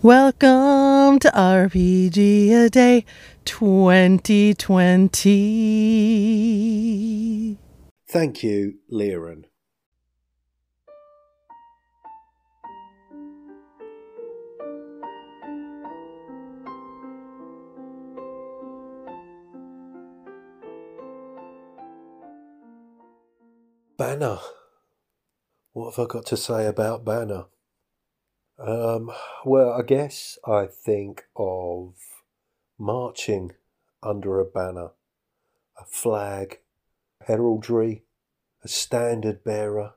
Welcome to RPG A Day 2020. Thank you, Liren. Banner. What have I got to say about Banner? Um, well, I guess I think of marching under a banner, a flag, heraldry, a standard bearer,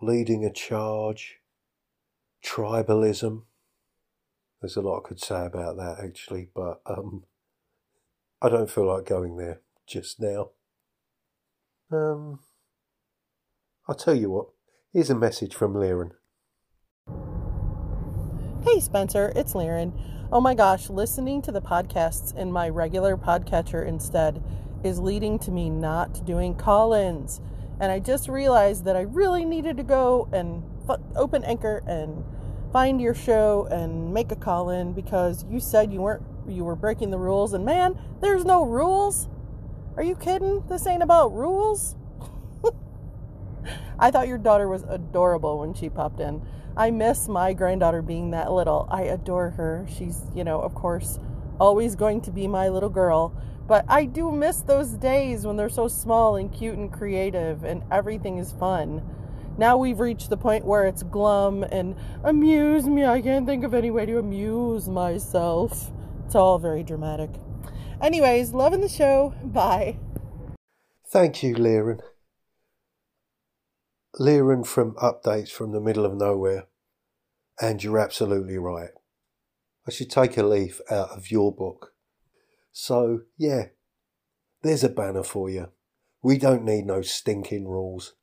leading a charge, tribalism. There's a lot I could say about that actually, but um, I don't feel like going there just now. Um, I'll tell you what. Here's a message from Liren. Hey Spencer, it's Liren. Oh my gosh, listening to the podcasts in my regular podcatcher instead is leading to me not doing call ins. And I just realized that I really needed to go and f- open Anchor and find your show and make a call in because you said you weren't you were breaking the rules and man, there's no rules. Are you kidding? This ain't about rules. I thought your daughter was adorable when she popped in. I miss my granddaughter being that little. I adore her. She's, you know, of course, always going to be my little girl. But I do miss those days when they're so small and cute and creative and everything is fun. Now we've reached the point where it's glum and amuse me. I can't think of any way to amuse myself. It's all very dramatic. Anyways, loving the show. Bye. Thank you, Liren. Liren from Updates from the Middle of Nowhere. And you're absolutely right. I should take a leaf out of your book. So, yeah, there's a banner for you. We don't need no stinking rules.